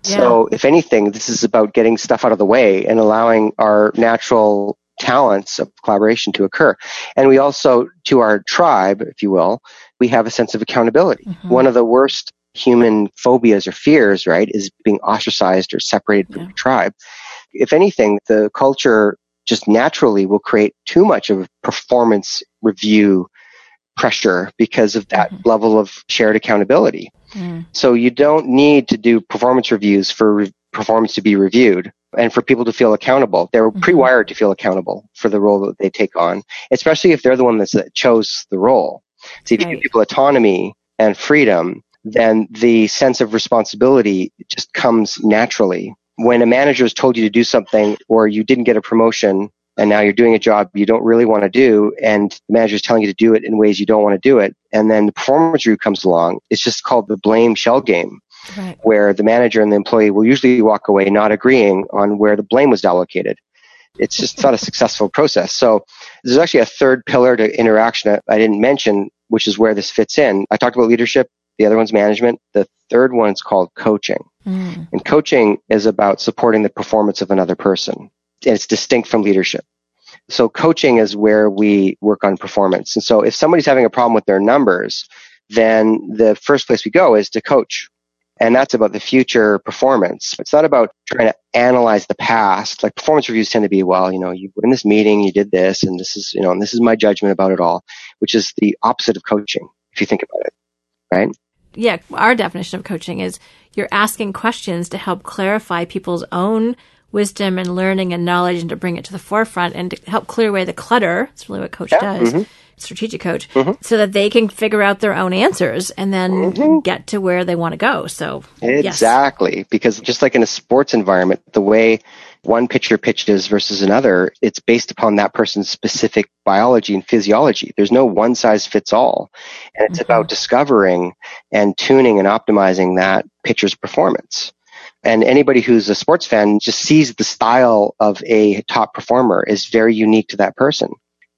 So if anything, this is about getting stuff out of the way and allowing our natural talents of collaboration to occur. And we also, to our tribe, if you will, we have a sense of accountability. Mm-hmm. One of the worst human phobias or fears, right, is being ostracized or separated yeah. from the tribe. If anything, the culture just naturally will create too much of a performance review pressure because of that mm-hmm. level of shared accountability. Mm. So you don't need to do performance reviews for re- performance to be reviewed and for people to feel accountable. They're mm-hmm. pre-wired to feel accountable for the role that they take on, especially if they're the one that chose the role. So if you give people autonomy and freedom, then the sense of responsibility just comes naturally. When a manager has told you to do something or you didn't get a promotion and now you're doing a job you don't really want to do and the manager is telling you to do it in ways you don't want to do it and then the performance review comes along it's just called the blame shell game right. where the manager and the employee will usually walk away not agreeing on where the blame was allocated. It's just not a successful process. So there's actually a third pillar to interaction I didn't mention, which is where this fits in. I talked about leadership The other one's management. The third one's called coaching. Mm. And coaching is about supporting the performance of another person. And it's distinct from leadership. So coaching is where we work on performance. And so if somebody's having a problem with their numbers, then the first place we go is to coach. And that's about the future performance. It's not about trying to analyze the past. Like performance reviews tend to be, well, you know, you were in this meeting, you did this, and this is, you know, and this is my judgment about it all, which is the opposite of coaching, if you think about it. Right? Yeah. Our definition of coaching is you're asking questions to help clarify people's own wisdom and learning and knowledge and to bring it to the forefront and to help clear away the clutter. That's really what coach yeah. does. Mm-hmm strategic coach mm-hmm. so that they can figure out their own answers and then mm-hmm. get to where they want to go. So exactly yes. because just like in a sports environment, the way one pitcher pitches versus another, it's based upon that person's specific biology and physiology. There's no one size fits all. And it's mm-hmm. about discovering and tuning and optimizing that pitcher's performance. And anybody who's a sports fan just sees the style of a top performer is very unique to that person.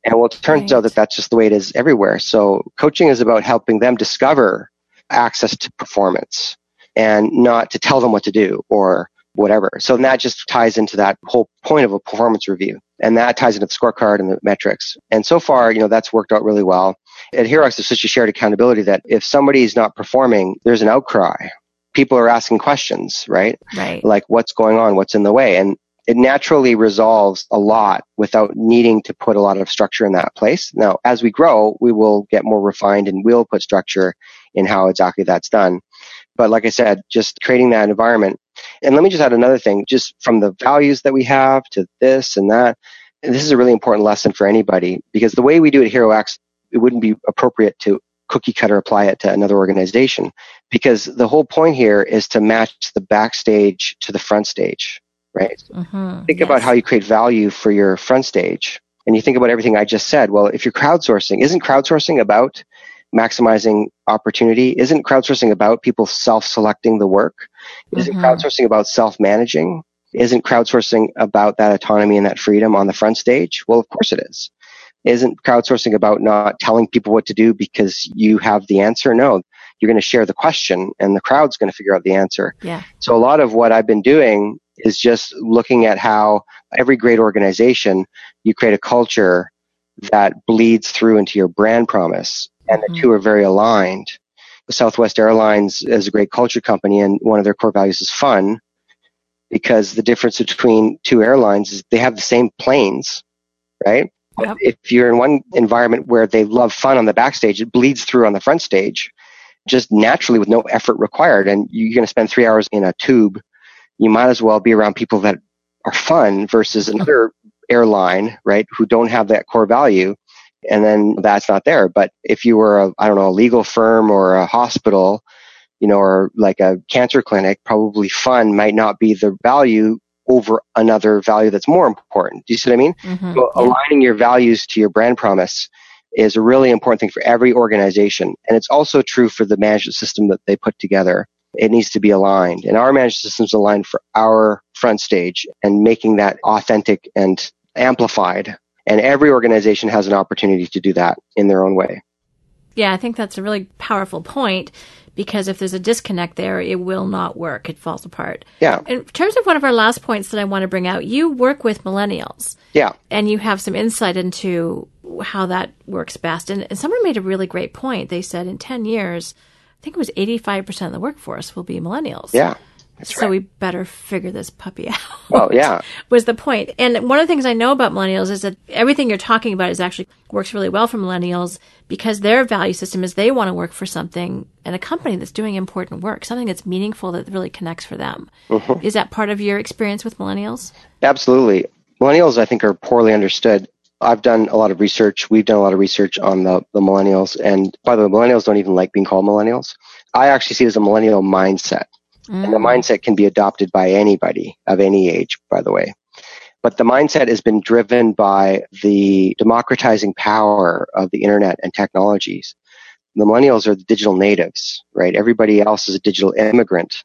And well, it turns right. out that that's just the way it is everywhere. So coaching is about helping them discover access to performance and not to tell them what to do or whatever. So that just ties into that whole point of a performance review. And that ties into the scorecard and the metrics. And so far, you know, that's worked out really well. At HeroX, there's such a shared accountability that if somebody is not performing, there's an outcry. People are asking questions, right? Right. Like what's going on? What's in the way? And it naturally resolves a lot without needing to put a lot of structure in that place. Now, as we grow, we will get more refined and we'll put structure in how exactly that's done. But like I said, just creating that environment. And let me just add another thing, just from the values that we have to this and that. And this is a really important lesson for anybody because the way we do it at HeroX, it wouldn't be appropriate to cookie cutter apply it to another organization because the whole point here is to match the backstage to the front stage right? Mm-hmm. Think yes. about how you create value for your front stage. And you think about everything I just said. Well, if you're crowdsourcing, isn't crowdsourcing about maximizing opportunity? Isn't crowdsourcing about people self-selecting the work? Isn't mm-hmm. crowdsourcing about self-managing? Isn't crowdsourcing about that autonomy and that freedom on the front stage? Well, of course it is. Isn't crowdsourcing about not telling people what to do because you have the answer? No, you're going to share the question and the crowd's going to figure out the answer. Yeah. So a lot of what I've been doing is just looking at how every great organization, you create a culture that bleeds through into your brand promise. And the mm-hmm. two are very aligned. Southwest Airlines is a great culture company and one of their core values is fun because the difference between two airlines is they have the same planes, right? Yep. If you're in one environment where they love fun on the backstage, it bleeds through on the front stage just naturally with no effort required. And you're going to spend three hours in a tube you might as well be around people that are fun versus another airline, right, who don't have that core value. And then that's not there. But if you were a, I don't know, a legal firm or a hospital, you know, or like a cancer clinic, probably fun might not be the value over another value that's more important. Do you see what I mean? Mm-hmm, so aligning your values to your brand promise is a really important thing for every organization. And it's also true for the management system that they put together it needs to be aligned. And our managed systems aligned for our front stage and making that authentic and amplified. And every organization has an opportunity to do that in their own way. Yeah, I think that's a really powerful point because if there's a disconnect there, it will not work. It falls apart. Yeah. In terms of one of our last points that I want to bring out, you work with millennials. Yeah. And you have some insight into how that works best. And, and someone made a really great point. They said in 10 years, think it was 85% of the workforce will be millennials. Yeah. so right. we better figure this puppy out. Well, yeah. was the point. And one of the things I know about millennials is that everything you're talking about is actually works really well for millennials because their value system is they want to work for something and a company that's doing important work, something that's meaningful that really connects for them. Mm-hmm. Is that part of your experience with millennials? Absolutely. Millennials, I think, are poorly understood. I've done a lot of research. We've done a lot of research on the, the millennials. And by the way, millennials don't even like being called millennials. I actually see it as a millennial mindset. Mm. And the mm. mindset can be adopted by anybody of any age, by the way. But the mindset has been driven by the democratizing power of the internet and technologies. The millennials are the digital natives, right? Everybody else is a digital immigrant,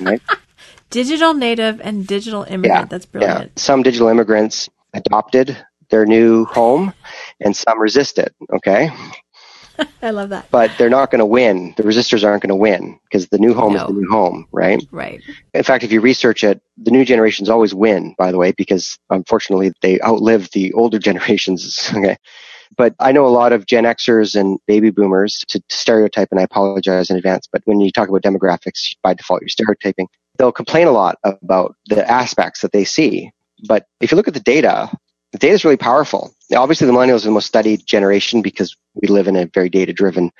right? digital native and digital immigrant. Yeah, That's brilliant. Yeah. Some digital immigrants adopted their new home and some resist it. Okay. I love that. But they're not going to win. The resistors aren't going to win because the new home no. is the new home, right? Right. In fact, if you research it, the new generations always win, by the way, because unfortunately they outlive the older generations. okay. But I know a lot of Gen Xers and baby boomers to stereotype, and I apologize in advance. But when you talk about demographics, by default, you're stereotyping. They'll complain a lot about the aspects that they see. But if you look at the data, data is really powerful. Obviously, the millennials are the most studied generation because we live in a very data driven,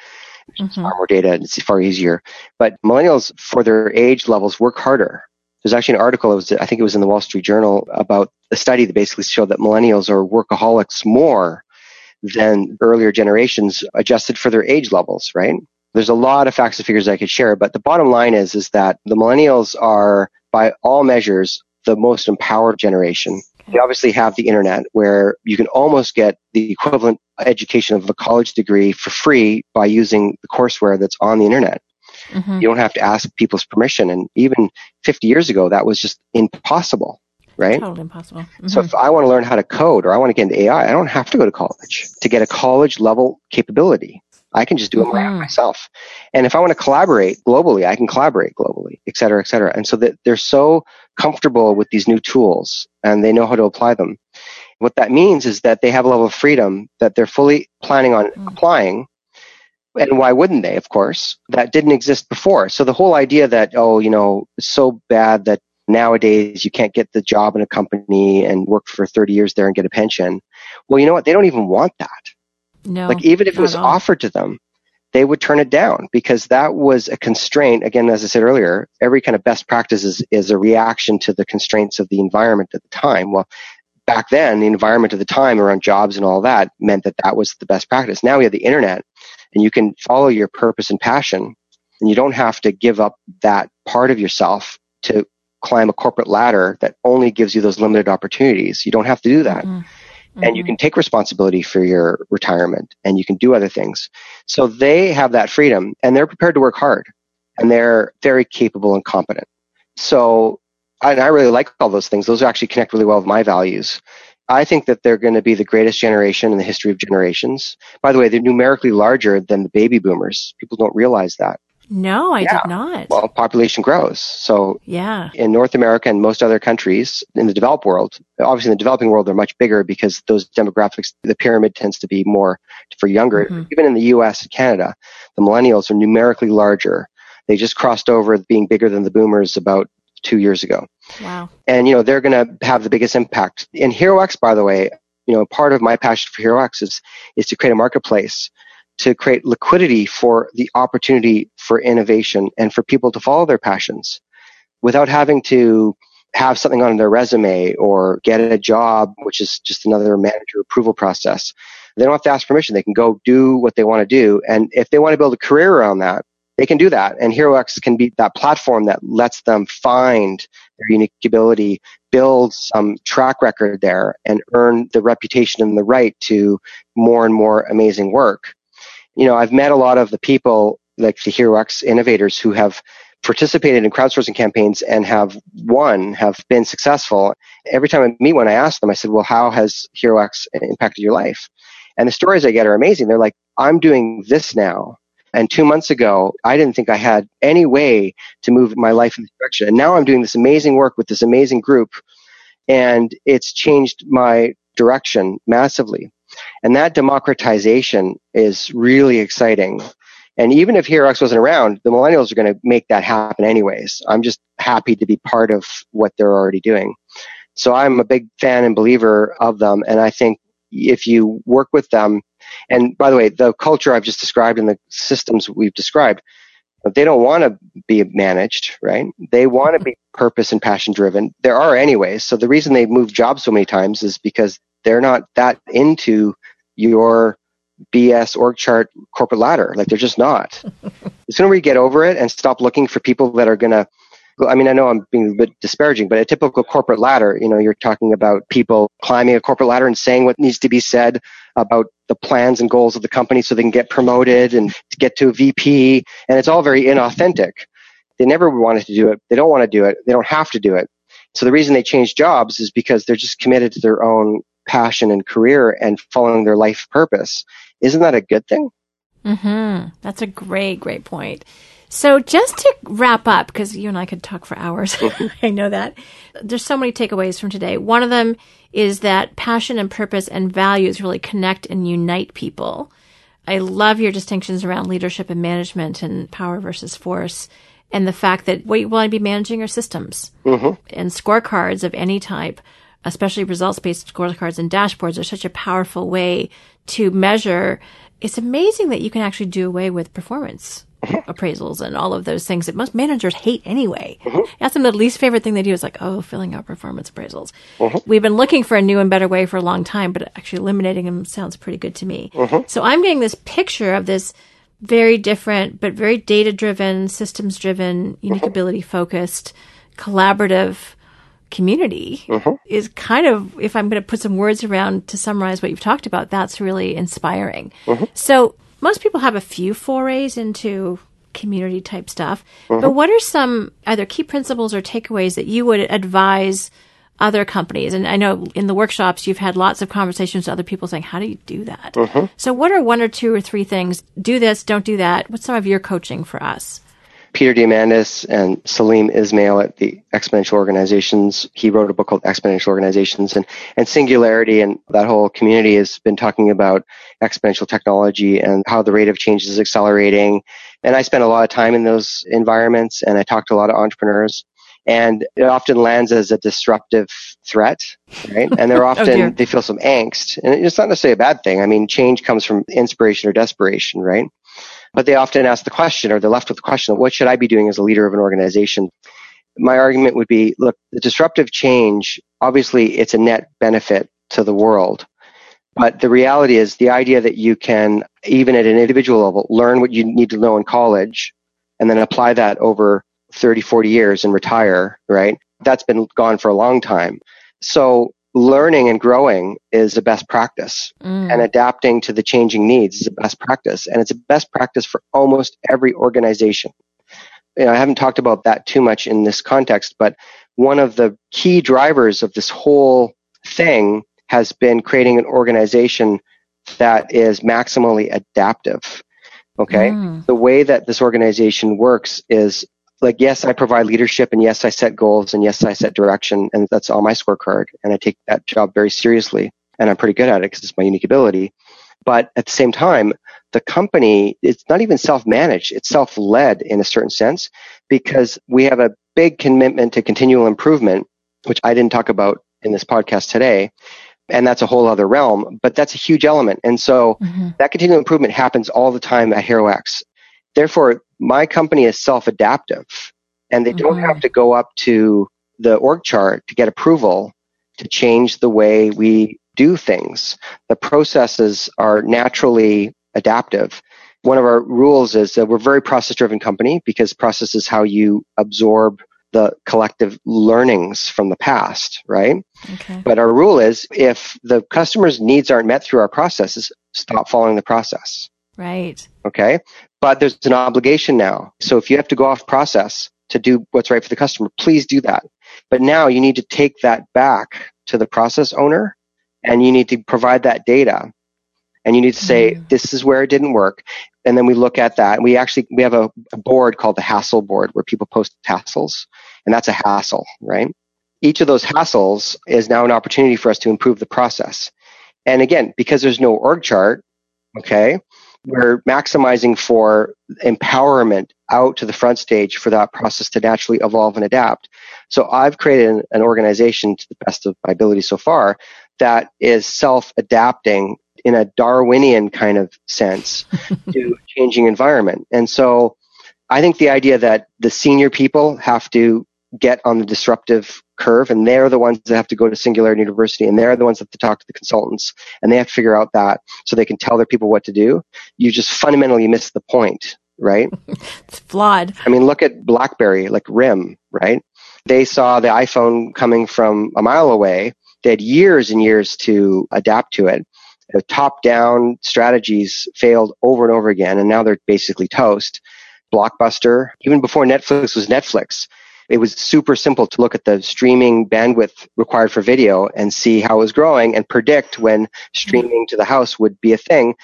mm-hmm. far more data and it's far easier. But millennials, for their age levels, work harder. There's actually an article, was, I think it was in the Wall Street Journal, about a study that basically showed that millennials are workaholics more than earlier generations adjusted for their age levels, right? There's a lot of facts and figures I could share, but the bottom line is, is that the millennials are, by all measures, the most empowered generation. They obviously have the internet where you can almost get the equivalent education of a college degree for free by using the courseware that's on the internet. Mm-hmm. You don't have to ask people's permission. And even 50 years ago, that was just impossible right? Totally impossible. Mm-hmm. So if I want to learn how to code or I want to get into AI, I don't have to go to college to get a college level capability. I can just do it mm-hmm. myself. And if I want to collaborate globally, I can collaborate globally, et cetera, et cetera. And so that they're so comfortable with these new tools and they know how to apply them. What that means is that they have a level of freedom that they're fully planning on mm-hmm. applying. And why wouldn't they, of course? That didn't exist before. So the whole idea that, oh, you know, it's so bad that nowadays you can't get the job in a company and work for 30 years there and get a pension. Well, you know what? They don't even want that. No. Like even if it was offered to them, they would turn it down because that was a constraint. Again, as I said earlier, every kind of best practice is, is a reaction to the constraints of the environment at the time. Well, back then, the environment of the time around jobs and all that meant that that was the best practice. Now we have the internet and you can follow your purpose and passion and you don't have to give up that part of yourself to climb a corporate ladder that only gives you those limited opportunities. You don't have to do that. Mm-hmm. Mm-hmm. And you can take responsibility for your retirement and you can do other things. So they have that freedom and they're prepared to work hard and they're very capable and competent. So I, I really like all those things. Those actually connect really well with my values. I think that they're going to be the greatest generation in the history of generations. By the way, they're numerically larger than the baby boomers. People don't realize that. No, I yeah. did not. Well, population grows. So yeah. in North America and most other countries in the developed world, obviously in the developing world, they're much bigger because those demographics, the pyramid tends to be more for younger. Mm-hmm. Even in the US and Canada, the millennials are numerically larger. They just crossed over being bigger than the boomers about two years ago. Wow. And, you know, they're going to have the biggest impact. In HeroX, by the way, you know, part of my passion for HeroX is, is to create a marketplace to create liquidity for the opportunity for innovation and for people to follow their passions without having to have something on their resume or get a job, which is just another manager approval process. They don't have to ask permission. They can go do what they want to do. And if they want to build a career around that, they can do that. And HeroX can be that platform that lets them find their unique ability, build some track record there and earn the reputation and the right to more and more amazing work you know, I've met a lot of the people like the HeroX innovators who have participated in crowdsourcing campaigns and have won, have been successful. Every time I meet one, I ask them, I said, well, how has HeroX impacted your life? And the stories I get are amazing. They're like, I'm doing this now. And two months ago, I didn't think I had any way to move my life in this direction. And now I'm doing this amazing work with this amazing group. And it's changed my direction massively. And that democratization is really exciting. And even if HeroX wasn't around, the millennials are going to make that happen anyways. I'm just happy to be part of what they're already doing. So I'm a big fan and believer of them. And I think if you work with them, and by the way, the culture I've just described and the systems we've described, they don't want to be managed, right? They want to be purpose and passion driven. There are anyways. So the reason they move jobs so many times is because they're not that into your BS org chart corporate ladder. Like they're just not. the sooner we get over it and stop looking for people that are going to, I mean, I know I'm being a bit disparaging, but a typical corporate ladder, you know, you're talking about people climbing a corporate ladder and saying what needs to be said about the plans and goals of the company so they can get promoted and get to a VP. And it's all very inauthentic. They never wanted to do it. They don't want to do it. They don't have to do it. So the reason they change jobs is because they're just committed to their own passion and career and following their life purpose. Isn't that a good thing? Mm-hmm. That's a great, great point. So just to wrap up, because you and I could talk for hours, I know that. There's so many takeaways from today. One of them is that passion and purpose and values really connect and unite people. I love your distinctions around leadership and management and power versus force and the fact that what you want to be managing are systems mm-hmm. and scorecards of any type, especially results based scorecards and dashboards are such a powerful way to measure. It's amazing that you can actually do away with performance mm-hmm. appraisals and all of those things that most managers hate anyway. Mm-hmm. That's the least favorite thing they do is like, oh, filling out performance appraisals. Mm-hmm. We've been looking for a new and better way for a long time, but actually eliminating them sounds pretty good to me. Mm-hmm. So I'm getting this picture of this very different, but very data driven, systems driven, unique mm-hmm. ability focused, collaborative community mm-hmm. is kind of, if I'm going to put some words around to summarize what you've talked about, that's really inspiring. So most people have a few forays into community type stuff. Mm-hmm. But what are some either key principles or takeaways that you would advise other companies? And I know in the workshops you've had lots of conversations with other people saying, how do you do that? Mm-hmm. So what are one or two or three things? Do this, don't do that. What's some of your coaching for us? Peter Diamandis and Salim Ismail at the Exponential Organizations. He wrote a book called Exponential Organizations and, and Singularity and that whole community has been talking about exponential technology and how the rate of change is accelerating. And I spend a lot of time in those environments and I talk to a lot of entrepreneurs and it often lands as a disruptive threat, right? And they're oh, often, oh they feel some angst and it's not necessarily a bad thing. I mean, change comes from inspiration or desperation, right? But they often ask the question or they're left with the question, what should I be doing as a leader of an organization? My argument would be, look, the disruptive change, obviously it's a net benefit to the world. But the reality is the idea that you can, even at an individual level, learn what you need to know in college and then apply that over 30, 40 years and retire, right? That's been gone for a long time. So learning and growing is a best practice. Mm. and adapting to the changing needs is a best practice. And it's a best practice for almost every organization. You know, i haven't talked about that too much in this context but one of the key drivers of this whole thing has been creating an organization that is maximally adaptive. Okay? Mm. the way that this organization works is like yes i provide leadership and yes i set goals and yes i set direction and that's on my scorecard and i take that job very seriously and i'm pretty good at it because it's my unique ability. But at the same time the company it's not even self-managed it's self-led in a certain sense because we have a big commitment to continual improvement which i didn't talk about in this podcast today and that's a whole other realm but that's a huge element. And so mm-hmm. that continual improvement happens all the time at HeroX Therefore, my company is self-adaptive and they mm-hmm. don't have to go up to the org chart to get approval to change the way we do things. The processes are naturally adaptive. One of our rules is that we're a very process driven company because process is how you absorb the collective learnings from the past, right? Okay. But our rule is if the customer's needs aren't met through our processes, stop following the process. Right. Okay. But there's an obligation now. So if you have to go off process to do what's right for the customer, please do that. But now you need to take that back to the process owner and you need to provide that data. And you need to say, mm. this is where it didn't work. And then we look at that. And we actually, we have a, a board called the hassle board where people post hassles. And that's a hassle, right? Each of those hassles is now an opportunity for us to improve the process. And again, because there's no org chart, okay, we're maximizing for empowerment out to the front stage for that process to naturally evolve and adapt. So I've created an, an organization to the best of my ability so far that is self-adapting in a Darwinian kind of sense to changing environment. And so I think the idea that the senior people have to get on the disruptive curve and they're the ones that have to go to singularity university and they're the ones that have to talk to the consultants and they have to figure out that so they can tell their people what to do. You just fundamentally miss the point right? It's flawed. I mean look at blackberry like rim right? They saw the iphone coming from a mile away. They had years and years to adapt to it. The top down strategies failed over and over again and now they're basically toast. Blockbuster even before netflix was netflix it was super simple to look at the streaming bandwidth required for video and see how it was growing and predict when streaming to the house would be a thing.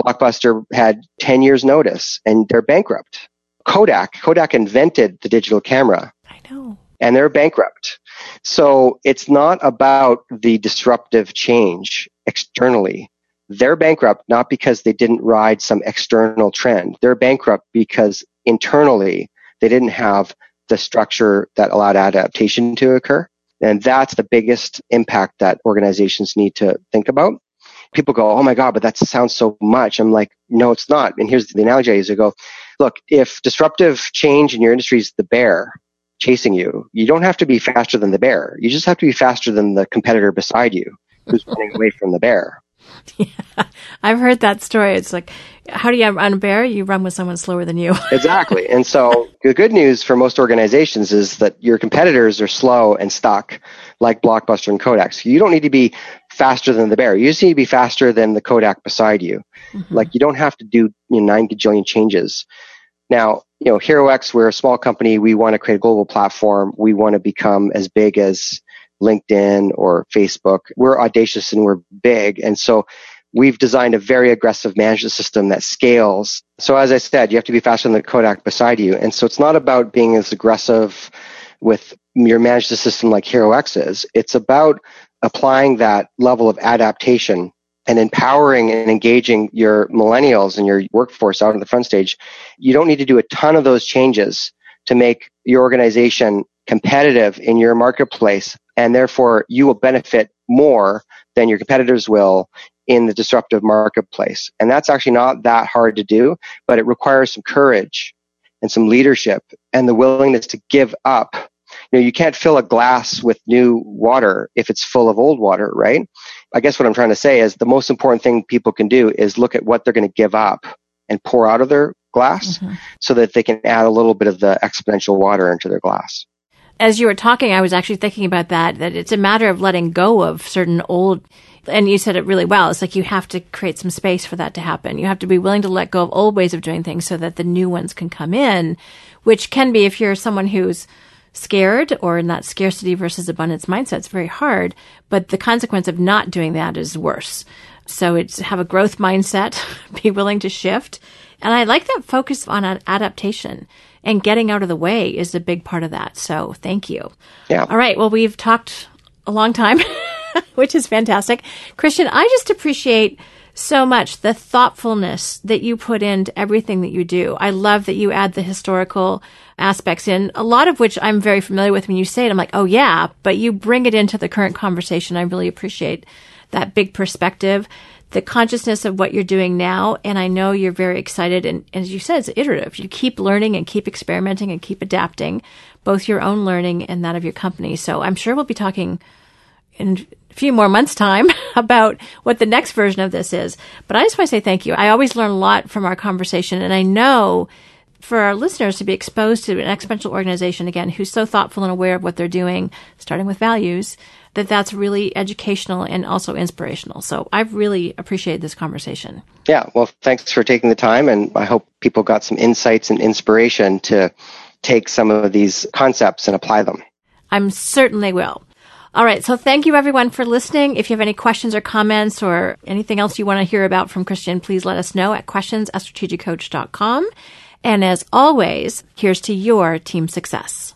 Blockbuster had 10 years notice and they're bankrupt. Kodak, Kodak invented the digital camera. I know. And they're bankrupt. So it's not about the disruptive change externally. They're bankrupt not because they didn't ride some external trend. They're bankrupt because internally they didn't have the structure that allowed adaptation to occur. And that's the biggest impact that organizations need to think about. People go, Oh my God, but that sounds so much. I'm like, no, it's not. And here's the analogy I use. I go, look, if disruptive change in your industry is the bear chasing you, you don't have to be faster than the bear. You just have to be faster than the competitor beside you who's running away from the bear. Yeah, I've heard that story. It's like, how do you run a bear? You run with someone slower than you. exactly. And so the good news for most organizations is that your competitors are slow and stuck, like Blockbuster and Kodak. So you don't need to be faster than the bear. You just need to be faster than the Kodak beside you. Mm-hmm. Like you don't have to do you know, nine gajillion changes. Now, you know, HeroX, we're a small company. We want to create a global platform. We want to become as big as LinkedIn or Facebook. We're audacious and we're big. And so we've designed a very aggressive management system that scales. So as I said, you have to be faster than the Kodak beside you. And so it's not about being as aggressive with your management system like HeroX is. It's about applying that level of adaptation and empowering and engaging your millennials and your workforce out on the front stage. You don't need to do a ton of those changes to make your organization competitive in your marketplace and therefore you will benefit more than your competitors will in the disruptive marketplace. And that's actually not that hard to do, but it requires some courage and some leadership and the willingness to give up. You know, you can't fill a glass with new water if it's full of old water, right? I guess what I'm trying to say is the most important thing people can do is look at what they're going to give up and pour out of their glass mm-hmm. so that they can add a little bit of the exponential water into their glass as you were talking, I was actually thinking about that, that it's a matter of letting go of certain old, and you said it really well. It's like you have to create some space for that to happen. You have to be willing to let go of old ways of doing things so that the new ones can come in, which can be if you're someone who's scared or in that scarcity versus abundance mindset, it's very hard. But the consequence of not doing that is worse. So it's have a growth mindset, be willing to shift. And I like that focus on adaptation and getting out of the way is a big part of that. So thank you. Yeah. All right. Well, we've talked a long time, which is fantastic. Christian, I just appreciate so much the thoughtfulness that you put into everything that you do. I love that you add the historical aspects in, a lot of which I'm very familiar with when you say it. I'm like, oh yeah, but you bring it into the current conversation. I really appreciate that big perspective the consciousness of what you're doing now. And I know you're very excited. And, as you said, it's iterative. You keep learning and keep experimenting and keep adapting both your own learning and that of your company. So I'm sure we'll be talking in a few more months time about what the next version of this is. But I just want to say thank you. I always learn a lot from our conversation. And I know for our listeners to be exposed to an exponential organization again who's so thoughtful and aware of what they're doing, starting with values, that that's really educational and also inspirational. So I've really appreciated this conversation. Yeah, well, thanks for taking the time, and I hope people got some insights and inspiration to take some of these concepts and apply them. I'm certain they will. All right. So thank you everyone for listening. If you have any questions or comments or anything else you want to hear about from Christian, please let us know at questions at strategiccoach.com. And as always, here's to your team success.